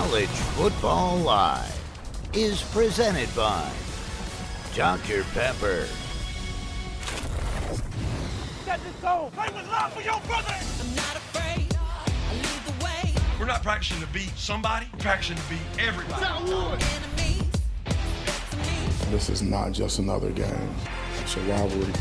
College Football Live is presented by Dr. Pepper. Got this goal. Play with love for your brother. I'm not afraid. I lead the way. We're not practicing to beat somebody, we're practicing to beat everybody. Enemies. Get to me. This is not just another game. It's a rivalry.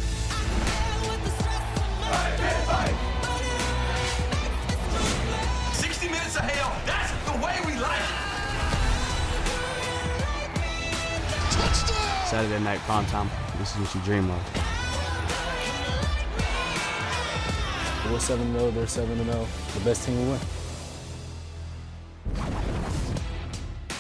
Saturday night prime time. This is what you dream of. We're 7 0, they're 7 0. The best team will win.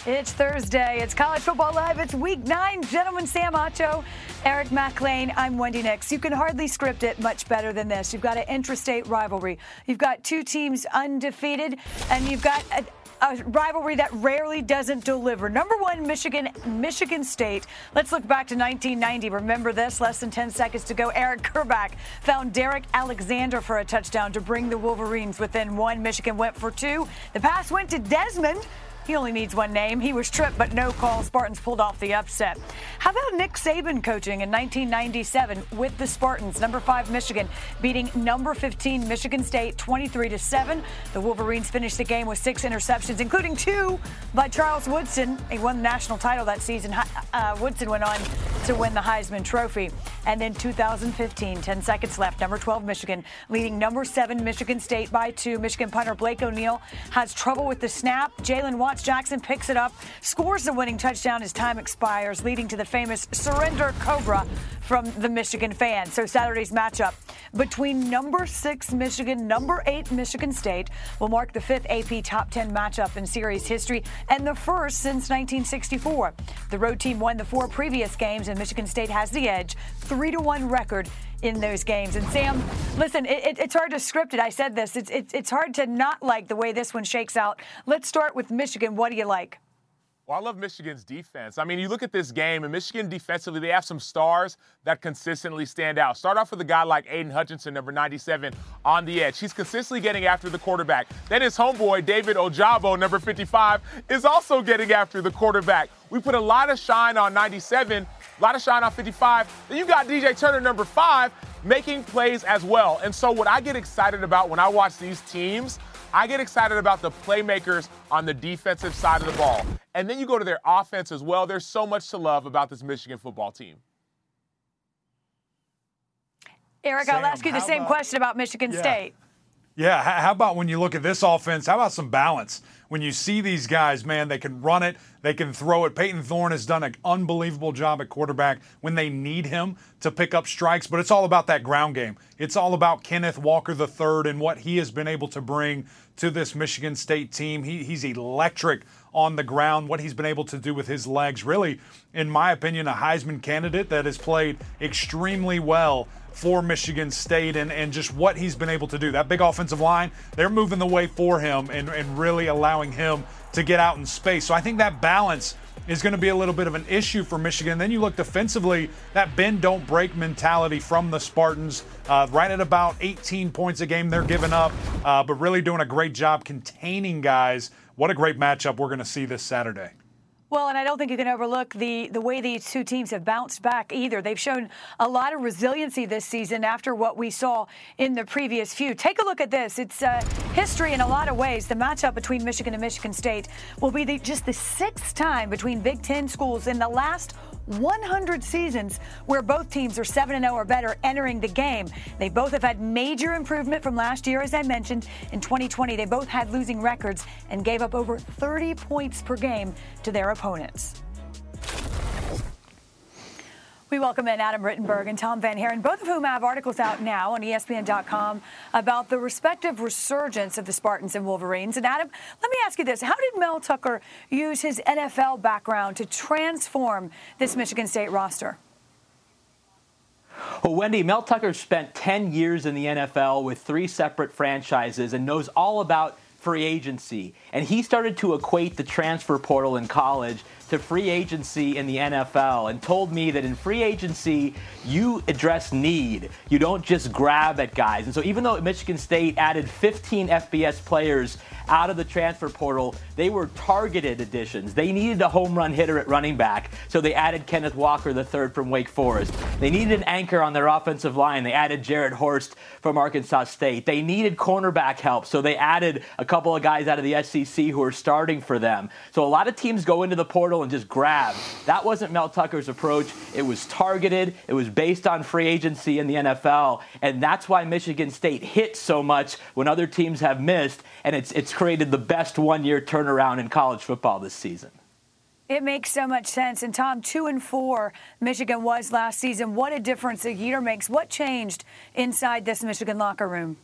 It's Thursday. It's College Football Live. It's week nine. Gentlemen, Sam Acho, Eric Mac Lain. I'm Wendy Nix. You can hardly script it much better than this. You've got an intrastate rivalry. You've got two teams undefeated, and you've got a, a rivalry that rarely doesn't deliver. Number one, Michigan, Michigan State. Let's look back to 1990. Remember this? Less than 10 seconds to go. Elvis Grbac found Derrick Alexander for a touchdown to bring the Wolverines within one. Michigan went for two. The pass went to Desmond. He only needs one name. He was tripped, but no call. Spartans pulled off the upset. How about Nick Saban coaching in 1997 with the Spartans? Number five Michigan beating number 15 Michigan State 23 to seven. The Wolverines finished the game with six interceptions, including two by Charles Woodson. He won the national title that season. Uh, Woodson went on to win the Heisman Trophy. And then 2015, 10 seconds left. Number 12 Michigan leading number seven Michigan State by two. Michigan punter Blake O'Neill has trouble with the snap. Jalen Watts Jackson picks it up, scores the winning touchdown as time expires, leading to the famous surrender cobra from the Michigan fans. So Saturday's matchup between number six Michigan, number eight Michigan State will mark the fifth AP top 10 matchup in series history and the first since 1964. The road team won the four previous games, and Michigan State has the edge, three to one record in those games. And Sam, listen, it, it, it's hard to script it. I said this. It's, it's, it's hard to not like the way this one shakes out. Let's start with Michigan. What do you like? Well, I love Michigan's defense. I mean, you look at this game, and Michigan defensively, they have some stars that consistently stand out. Start off with a guy like Aidan Hutchinson, number 97, on the edge. He's consistently getting after the quarterback. Then his homeboy, David Ojabo, number 55, is also getting after the quarterback. We put a lot of shine on 97, a lot of shine on 55. Then you got DJ Turner, number five, making plays as well. And so, what I get excited about when I watch these teams, I get excited about the playmakers on the defensive side of the ball. And then you go to their offense as well. There's so much to love about this Michigan football team. Eric, Sam, I'll ask you the same about- question about Michigan Yeah. State. Yeah, how about when you look at this offense? How about some balance? When you see these guys, man, they can run it, they can throw it. Payton Thorne has done an unbelievable job at quarterback when they need him to pick up strikes, but it's all about that ground game. It's all about Kenneth Walker III and what he has been able to bring to this Michigan State team. He, he's electric on the ground, what he's been able to do with his legs. Really, in my opinion, a Heisman candidate that has played extremely well for Michigan State and, and just what he's been able to do. That big offensive line, they're moving the way for him and, and really allowing him to get out in space. So I think that balance is going to be a little bit of an issue for Michigan. Then you look defensively, that bend don't break mentality from the Spartans, uh, right at about 18 points a game they're giving up, uh, but really doing a great job containing guys. What a great matchup we're going to see this Saturday. Well, and I don't think you can overlook the, the way these two teams have bounced back either. They've shown a lot of resiliency this season after what we saw in the previous few. Take a look at this. It's uh, history in a lot of ways. The matchup between Michigan and Michigan State will be the, just the sixth time between Big Ten schools in the last 100 seasons where both teams are 7 0 or better entering the game. They both have had major improvement from last year, as I mentioned. In 2020, they both had losing records and gave up over 30 points per game to their opponents. We welcome in Adam Rittenberg and Tom VanHaaren, both of whom have articles out now on ESPN.com about the respective resurgence of the Spartans and Wolverines. And Adam, let me ask you this. How did Mel Tucker use his NFL background to transform this Michigan State roster? Well, Wendy, Mel Tucker spent 10 years in the NFL with three separate franchises and knows all about free agency. And he started to equate the transfer portal in college to free agency in the NFL and told me that in free agency, you address need. You don't just grab at guys. And so even though Michigan State added 15 FBS players out of the transfer portal, they were targeted additions. They needed a home run hitter at running back, so they added Kenneth Walker third from Wake Forest. They needed an anchor on their offensive line. They added Jarrett Horst from Arkansas State. They needed cornerback help, so they added a couple of guys out of the SEC who are starting for them. So a lot of teams go into the portal and just grab. That wasn't Mel Tucker's approach. It was targeted. It was based on free agency in the NFL, and that's why Michigan State hit so much when other teams have missed, and it's it's created the best one-year turnaround in college football this season. It makes so much sense. And Tom, two and four, Michigan was last season. What a difference a year makes. What changed inside this Michigan locker room?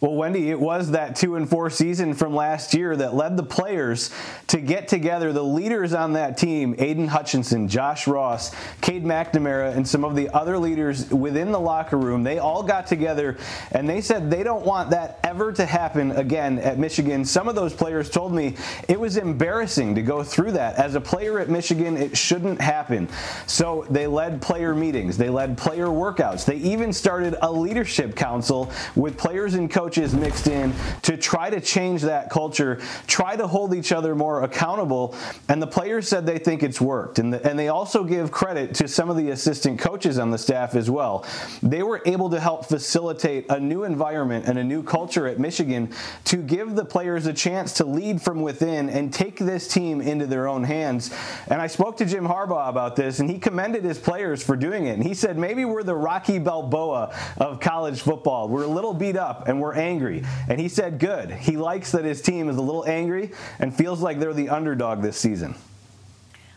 Well, Wendy, it was that two and four season from last year that led the players to get together. The leaders on that team, Aidan Hutchinson, Josh Ross, Cade McNamara, and some of the other leaders within the locker room, they all got together and they said they don't want that ever to happen again at Michigan. Some of those players told me it was embarrassing to go through that. As a player at Michigan, it shouldn't happen. So they led player meetings, they led player workouts, they even started a leadership council with players and coaches coaches mixed in to try to change that culture, try to hold each other more accountable. And the players said they think it's worked. And, the, and they also give credit to some of the assistant coaches on the staff as well. They were able to help facilitate a new environment and a new culture at Michigan to give the players a chance to lead from within and take this team into their own hands. And I spoke to Jim Harbaugh about this, and he commended his players for doing it. And he said, maybe we're the Rocky Balboa of college football. We're a little beat up and we're angry. And he said, good. He likes that his team is a little angry and feels like they're the underdog this season.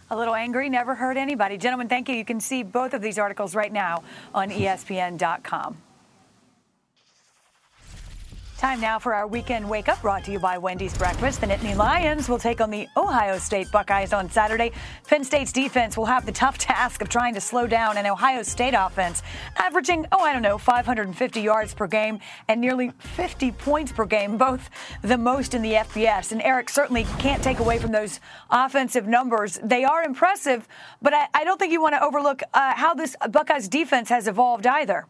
A little angry, never hurt anybody. Gentlemen, thank you. You can see both of these articles right now on ESPN.com. Time now for our weekend wake up brought to you by Wendy's Breakfast. The Nittany Lions will take on the Ohio State Buckeyes on Saturday. Penn State's defense will have the tough task of trying to slow down an Ohio State offense, averaging, oh, I don't know, 550 yards per game and nearly 50 points per game, both the most in the FBS. And Eric certainly can't take away from those offensive numbers. They are impressive, but I, I don't think you want to overlook uh, how this Buckeyes defense has evolved either.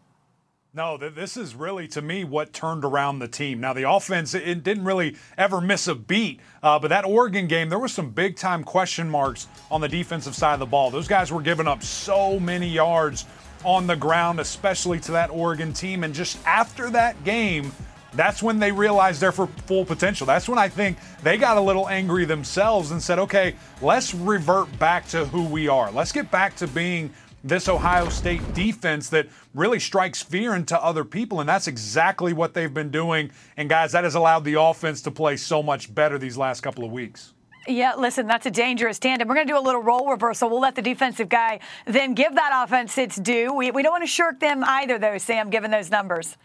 No, th- this is really, to me, what turned around the team. Now, the offense, it, it didn't really ever miss a beat, uh, but that Oregon game, there were some big time question marks on the defensive side of the ball. Those guys were giving up so many yards on the ground, especially to that Oregon team. And just after that game, that's when they realized their full potential. That's when I think they got a little angry themselves and said, okay, let's revert back to who we are. Let's get back to being this Ohio State defense that really strikes fear into other people. And that's exactly what they've been doing. And guys, that has allowed the offense to play so much better these last couple of weeks. Yeah, listen, that's a dangerous tandem. We're going to do a little role reversal. We'll let the defensive guy then give that offense its due. We, we don't want to shirk them either, though, Sam, given those numbers.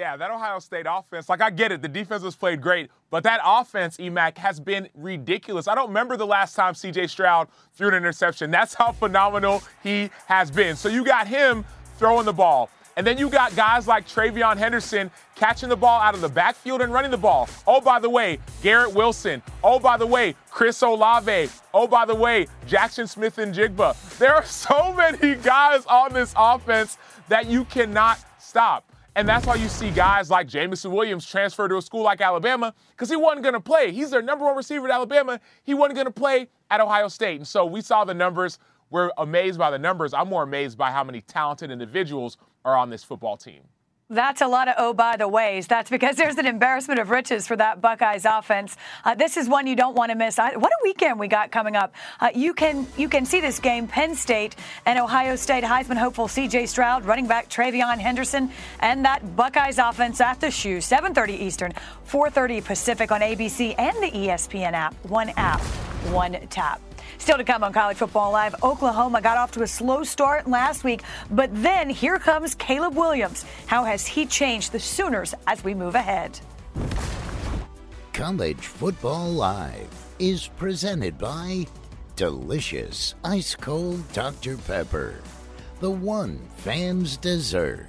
Yeah, that Ohio State offense, like I get it, the defense has played great, but that offense, EMAC, has been ridiculous. I don't remember the last time CJ Stroud threw an interception. That's how phenomenal he has been. So you got him throwing the ball. And then you got guys like TreVeyon Henderson catching the ball out of the backfield and running the ball. Oh, by the way, Garrett Wilson. Oh, by the way, Chris Olave. Oh, by the way, Jaxon Smith-Njigba. There are so many guys on this offense that you cannot stop. And that's why you see guys like Jameson Williams transfer to a school like Alabama because he wasn't going to play. He's their number one receiver at Alabama. He wasn't going to play at Ohio State. And so we saw the numbers. We're amazed by the numbers. I'm more amazed by how many talented individuals are on this football team. That's a lot of oh, by the ways. That's because there's an embarrassment of riches for that Buckeyes offense. Uh, this is one you don't want to miss. I, what a weekend we got coming up. Uh, you can you can see this game: Penn State and Ohio State Heisman hopeful C.J. Stroud, running back TreVeyon Henderson, and that Buckeyes offense at the shoe. 7:30 Eastern, 4:30 Pacific on ABC and the ESPN app. One app, one tap. Still to come on College Football Live, Oklahoma got off to a slow start last week, but then here comes Caleb Williams. How has he changed the Sooners as we move ahead? College Football Live is presented by delicious ice cold Dr. Pepper, the one fans deserve.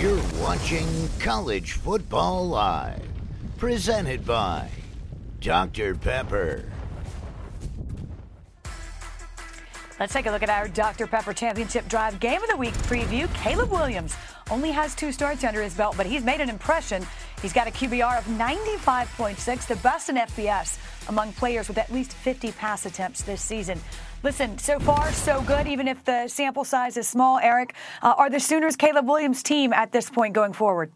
You're watching College Football Live, presented by Dr. Pepper. Let's take a look at our Dr. Pepper Championship Drive Game of the Week preview. Caleb Williams only has two starts under his belt, but he's made an impression. He's got a QBR of 95.6, the best in FBS among players with at least 50 pass attempts this season. Listen, so far, so good, even if the sample size is small. Eric, uh, are the Sooners Caleb Williams' team at this point going forward?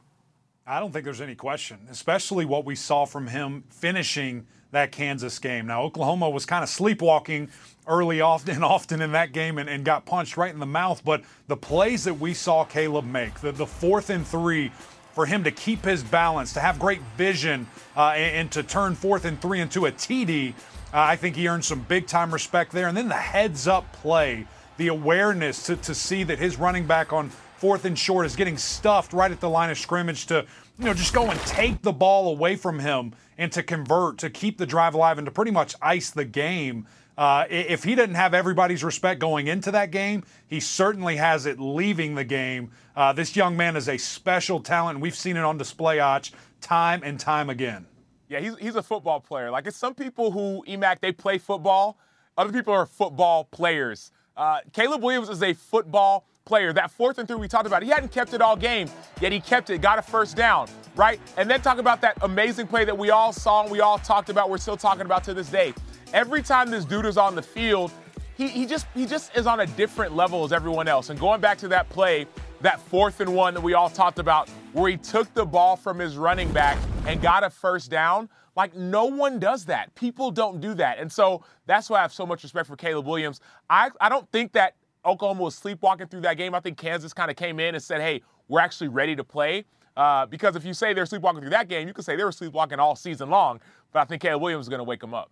I don't think there's any question, especially what we saw from him finishing that Kansas game. Now, Oklahoma was kind of sleepwalking early often often in that game and, and, got punched right in the mouth. But the plays that we saw Caleb make, the, the fourth and three, for him to keep his balance, to have great vision, uh, and, and, to turn fourth and three into a TD, uh, I think he earned some big time respect there. And then the heads up play, the awareness to, to see that his running back on fourth and short is getting stuffed right at the line of scrimmage to you know just go and take the ball away from him and to convert to keep the drive alive and to pretty much ice the game. Uh, if he didn't have everybody's respect going into that game, he certainly has it leaving the game. Uh, this young man is a special talent, and we've seen it on display, Arch, time and time again. Yeah, he's, he's a football player. Like, it's some people who, EMAC, they play football. Other people are football players. Uh, Caleb Williams is a football player. That fourth and three we talked about, he hadn't kept it all game, yet he kept it, got a first down, right? And then talk about that amazing play that we all saw and we all talked about, we're still talking about to this day. Every time this dude is on the field, he, he just he just is on a different level as everyone else. And going back to that play, that fourth and one that we all talked about, where he took the ball from his running back and got a first down. Like, no one does that. People don't do that. And so that's why I have so much respect for Caleb Williams. I, I don't think that Oklahoma was sleepwalking through that game. I think Kansas kind of came in and said, hey, we're actually ready to play. Uh, because if you say they're sleepwalking through that game, you could say they were sleepwalking all season long. But I think Caleb Williams is going to wake them up.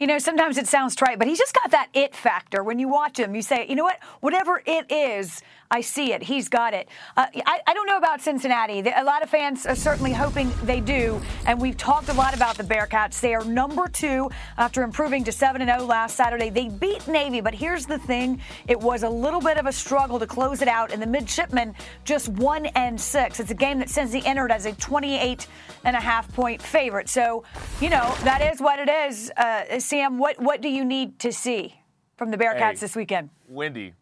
You know, sometimes it sounds trite, but he's just got that it factor. When you watch him, you say, you know what? Whatever it is, I see it. He's got it. Uh, I, I, don't know about Cincinnati. A lot of fans are certainly hoping they do. And we've talked a lot about the Bearcats. They are number two after improving to 7 0 last Saturday. They beat Navy, but here's the thing it was a little bit of a struggle to close it out. And the midshipmen just 1 and 6. It's a game that Cincy entered as a 28 and a half point favorite. So, you know, that is what it is. Uh, Sam, what, what do you need to see from the Bearcats hey, this weekend? Wendy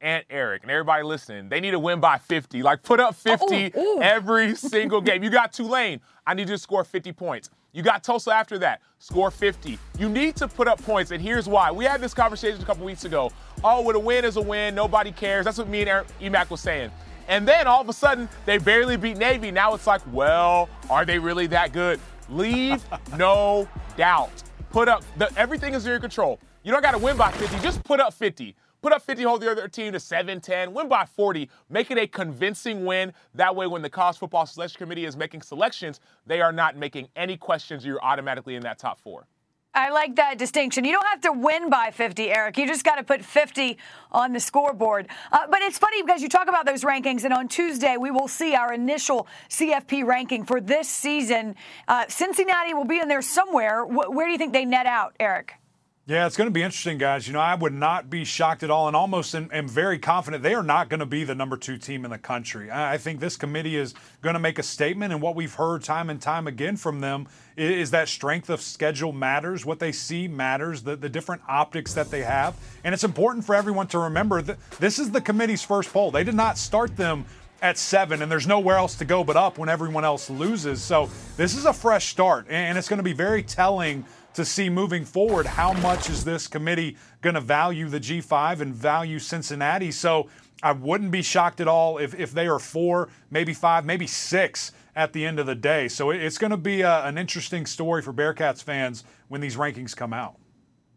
and Eric and everybody listening, they need to win by 50. Like put up 50 ooh, ooh. every single game. You got Tulane, I need you to score 50 points. You got Tulsa after that, score 50. You need to put up points, and here's why. We had this conversation a couple weeks ago. Oh, well, a win is a win. Nobody cares. That's what me and Eric, EMAC was saying. And then all of a sudden, they barely beat Navy. Now it's like, well, are they really that good? Leave no doubt put up the, everything is in your control. You don't got to win by 50. Just put up 50. Put up 50, hold the other team to 7 10, win by 40, make it a convincing win. That way, when the college football selection committee is making selections, they are not making any questions. You're automatically in that top four. I like that distinction. You don't have to win by 50, Eric. You just got to put 50 on the scoreboard. Uh, but it's funny because you talk about those rankings, and on Tuesday we will see our initial CFP ranking for this season. Uh, Cincinnati will be in there somewhere. W- where do you think they net out, Eric? Yeah, it's going to be interesting, guys. You know, I would not be shocked at all, and almost am, am very confident they are not going to be the number two team in the country. I, think this committee is going to make a statement, and what we've heard time and time again from them is, is that strength of schedule matters. What they see matters. The, the different optics that they have, and it's important for everyone to remember that this is the committee's first poll. They did not start them at seven, and there's nowhere else to go but up when everyone else loses. So this is a fresh start, and it's going to be very telling to see moving forward how much is this committee going to value the G5 and value Cincinnati. So I wouldn't be shocked at all if, if they are four, maybe five, maybe six at the end of the day. So it's going to be a, an interesting story for Bearcats fans when these rankings come out.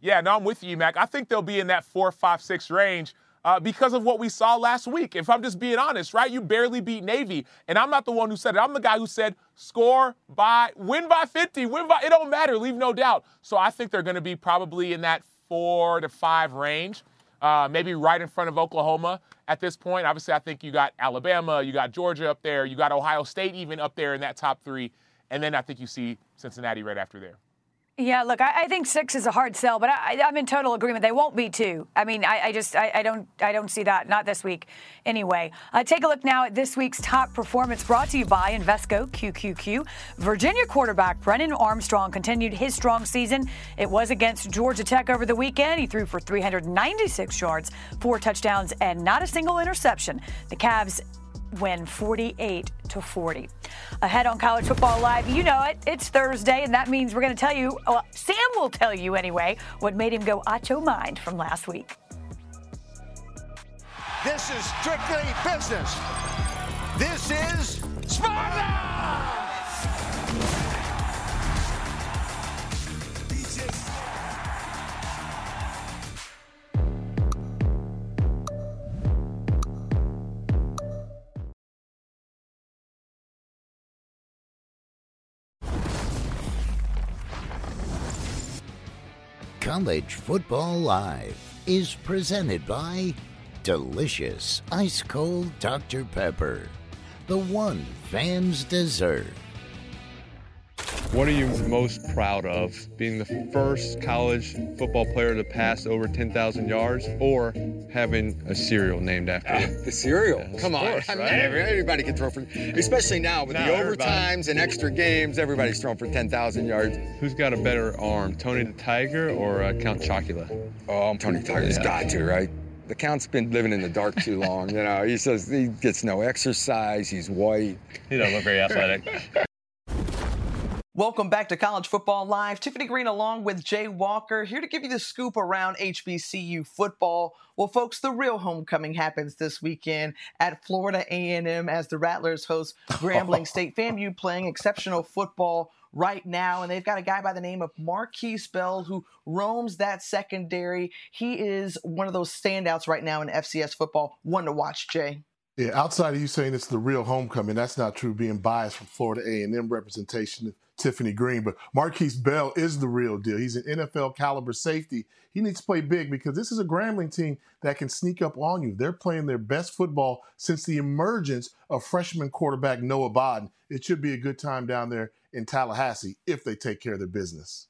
Yeah, no, I'm with you, Mac. I think they'll be in that four, five, six range. Uh, because of what we saw last week. If I'm just being honest, right? You barely beat Navy. And I'm not the one who said it. I'm the guy who said score by, win by 50, win by, it don't matter, leave no doubt. So I think they're going to be probably in that four to five range, uh, maybe right in front of Oklahoma at this point. Obviously, I think you got Alabama, you got Georgia up there, you got Ohio State even up there in that top three. And then I think you see Cincinnati right after there. Yeah, look, I, I, think six is a hard sell, but I, am in total agreement. They won't be two. I mean, I, I just I, don't I don't see that not this week anyway. Uh, take a look now at this week's top performance brought to you by Invesco QQQ. Virginia quarterback Brennan Armstrong continued his strong season. It was against Georgia Tech over the weekend. He threw for 396 yards, four touchdowns, and not a single interception. The Cavs win 48 to 40. Ahead on College Football Live, you know it. It's Thursday, and that means we're going to tell you, well, Sam will tell you anyway, what made him go Acho Mind from last week. This is strictly business. This is Sparta! College Football Live is presented by Delicious Ice Cold Dr. Pepper, the one fans deserve. What are you most proud of? Being the first college football player to pass over 10,000 yards or having a cereal named after you? the cereal? Yeah, Come on. course, I mean, everybody can throw for, especially now with Now the everybody. overtimes and extra games, everybody's throwing for 10,000 yards. Who's got a better arm, Tony the Tiger or uh, Count Chocula? Oh, Tony Tiger's Yeah. got to, right? The Count's been living in the dark too long. You know, he says he gets no exercise. He's white. He doesn't look very athletic. Welcome back to College Football Live. Tiffany Green along with Jay Walker here to give you the scoop around HBCU football. Well, folks, the real homecoming happens this weekend at Florida A&M as the Rattlers host Grambling State. FAMU playing exceptional football right now, and they've got a guy by the name of Marquise Bell who roams that secondary. He is one of those standouts right now in FCS football. One to watch, Jay. Yeah, outside of you saying it's the real homecoming, that's not true. Being biased from Florida A&M representation, Tiffany Green, but Marquise Bell is the real deal. He's an NFL caliber safety. He needs to play big because this is a Grambling team that can sneak up on you. They're playing their best football since the emergence of freshman quarterback Noah Bodden. It should be a good time down there in Tallahassee if they take care of their business.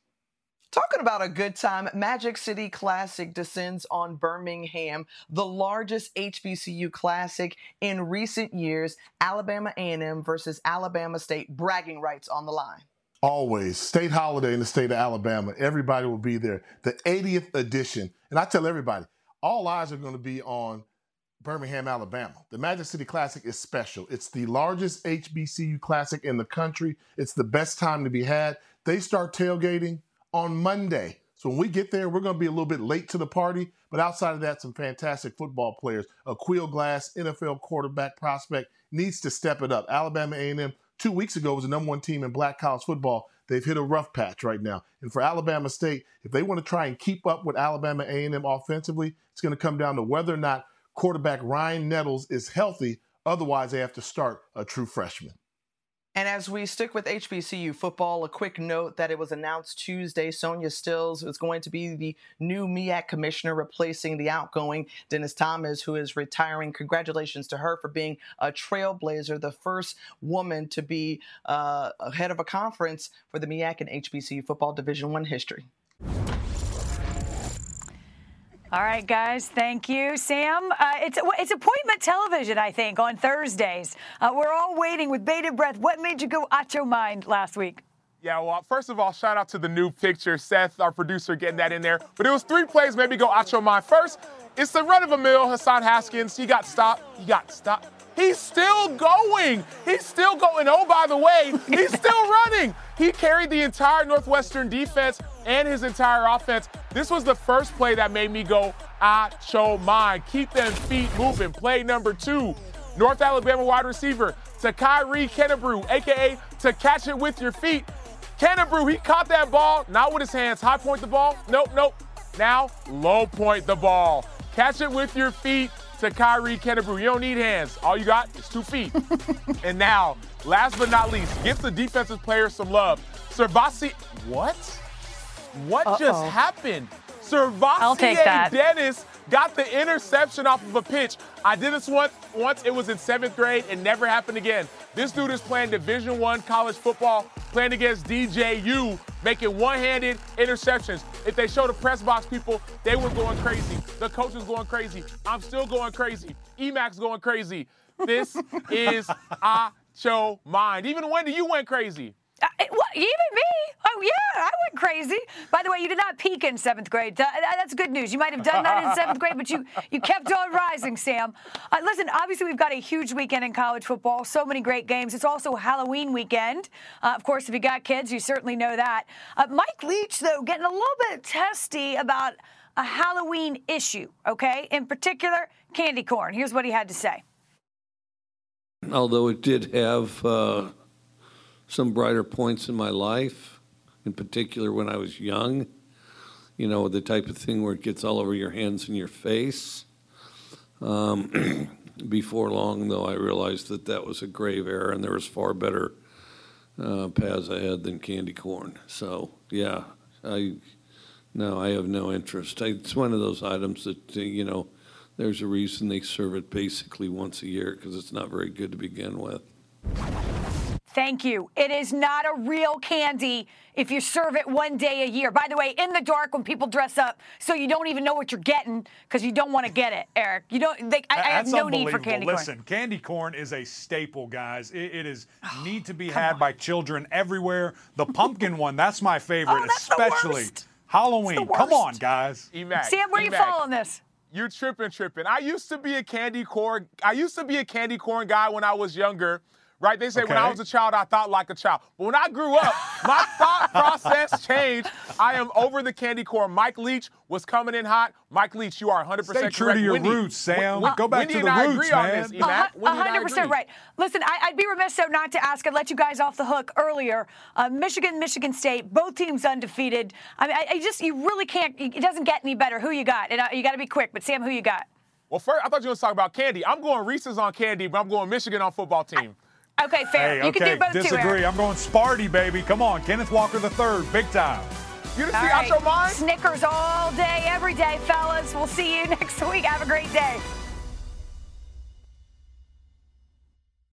Talking about a good time, Magic City Classic descends on Birmingham, the largest HBCU classic in recent years. Alabama A&M versus Alabama State, bragging rights on the line. Always. State holiday in the state of Alabama. Everybody will be there. The 80th edition. And I tell everybody, all eyes are going to be on Birmingham, Alabama. The Magic City Classic is special. It's the largest HBCU classic in the country. It's the best time to be had. They start tailgating on Monday. So when we get there, we're going to be a little bit late to the party. But outside of that, some fantastic football players. Aqeel Glass, NFL quarterback prospect, needs to step it up. Alabama A&M two weeks ago was the number one team in black college football. They've hit a rough patch right now. And for Alabama State, if they want to try and keep up with Alabama A&M offensively, it's going to come down to whether or not quarterback Ryan Nettles is healthy. Otherwise, they have to start a true freshman. And as we stick with HBCU football, a quick note that it was announced Tuesday Sonja Stills is going to be the new MEAC commissioner, replacing the outgoing Dennis Thomas, who is retiring. Congratulations to her for being a trailblazer, the first woman to be uh, head of a conference for the MEAC and HBCU football Division One history. All right, guys. Thank you, Sam. Uh, it's it's appointment television, I think, on Thursdays. Uh, we're all waiting with bated breath. What made you go Acho Mind last week? Yeah, well, first of all, shout out to the new picture. Seth, our producer, getting that in there. But it was three plays, maybe go Acho Mind. First, it's the run of a mill, Hassan Haskins. He got stopped. He got stopped. He's still going. He's still going. Oh, by the way, he's still running. He carried the entire Northwestern defense and his entire offense. This was the first play that made me go, Acho Mind. Keep them feet moving. Play number two. North Alabama wide receiver Takairee Kenebrew, aka to catch it with your feet. Kenebrew, he caught that ball, not with his hands. High point the ball. Nope, nope. Now, low point the ball. Catch it with your feet Takairee Kenebrew. You don't need hands. All you got is two feet. and now, last but not least, give the defensive players some love. Servasi, what? What Uh-oh. just happened? I'll Servasier. Dennis got the interception off of a pitch. I did this once. Once it was in seventh grade. It never happened again. This dude is playing Division One college football, playing against DJU, making one-handed interceptions. If they show the press box people, they were going crazy. The coach was going crazy. I'm still going crazy. Emacs going crazy. This is Acho Mind. Even Wendy, you went crazy. Uh, what, even me? Oh, yeah, I went crazy. By the way, you did not peak in seventh grade. Th- That's good news. You might have done that in seventh grade, but you, you kept on rising, Sam. Uh, listen, obviously, we've got a huge weekend in college football. So many great games. It's also Halloween weekend. Uh, of course, if you got kids, you certainly know that. Uh, Mike Leach, though, getting a little bit testy about a Halloween issue, okay? In particular, candy corn. Here's what he had to say. although it did have uh, some brighter points in my life, in particular when I was young. You know, the type of thing where it gets all over your hands and your face. Um, before long, though, I realized that that was a grave error, and there was far better uh, paths ahead than candy corn. So, yeah, I no, I have no interest. I, it's one of those items that uh, you know. There's a reason they serve it basically once a year because it's not very good to begin with. Thank you. It is not a real candy if you serve it one day a year. By the way, in the dark when people dress up, so you don't even know what you're getting because you don't want to get it, Eric. You don't. They, I, I have no need for candy corn. Listen, candy corn is a staple, guys. It, it is oh, need to be had by children everywhere. The pumpkin one, that's my favorite, Oh, that's the especially worst. Halloween. Come on, guys. Emac, Sam, where you Emac, fall on this? You're tripping, tripping. I used to be a candy corn. I used to be a candy corn guy when I was younger. Right? They say when I was a child, I thought like a child. But when I grew up, my thought process changed. I am over the candy corn. Mike Leach was coming in hot. Mike Leach, you are 100% Stay true correct. to your Wendy- roots, Sam. Wen- Go back Wendy to and the I roots, agree on man. this, A Emac. hu- Wendy I hundred percent agree. right. Listen, I, I'd be remiss though not to ask. I let you guys off the hook earlier. Uh, Michigan, Michigan State, both teams undefeated. I mean, I, I just you really can't. It doesn't get any better. Who you got? And uh, you got to be quick. But Sam, who you got? Well, first, I thought you were going to talk about candy. I'm going Reese's on candy, but I'm going Michigan on football team. Okay, fair. Hey, you okay, can do both too. disagree. Eric. I'm going Sparty, baby. Come on, Kenneth Walker the third, big time. You didn't All see right. out your mind? Snickers all day, every day, fellas. We'll see you next week. Have a great day.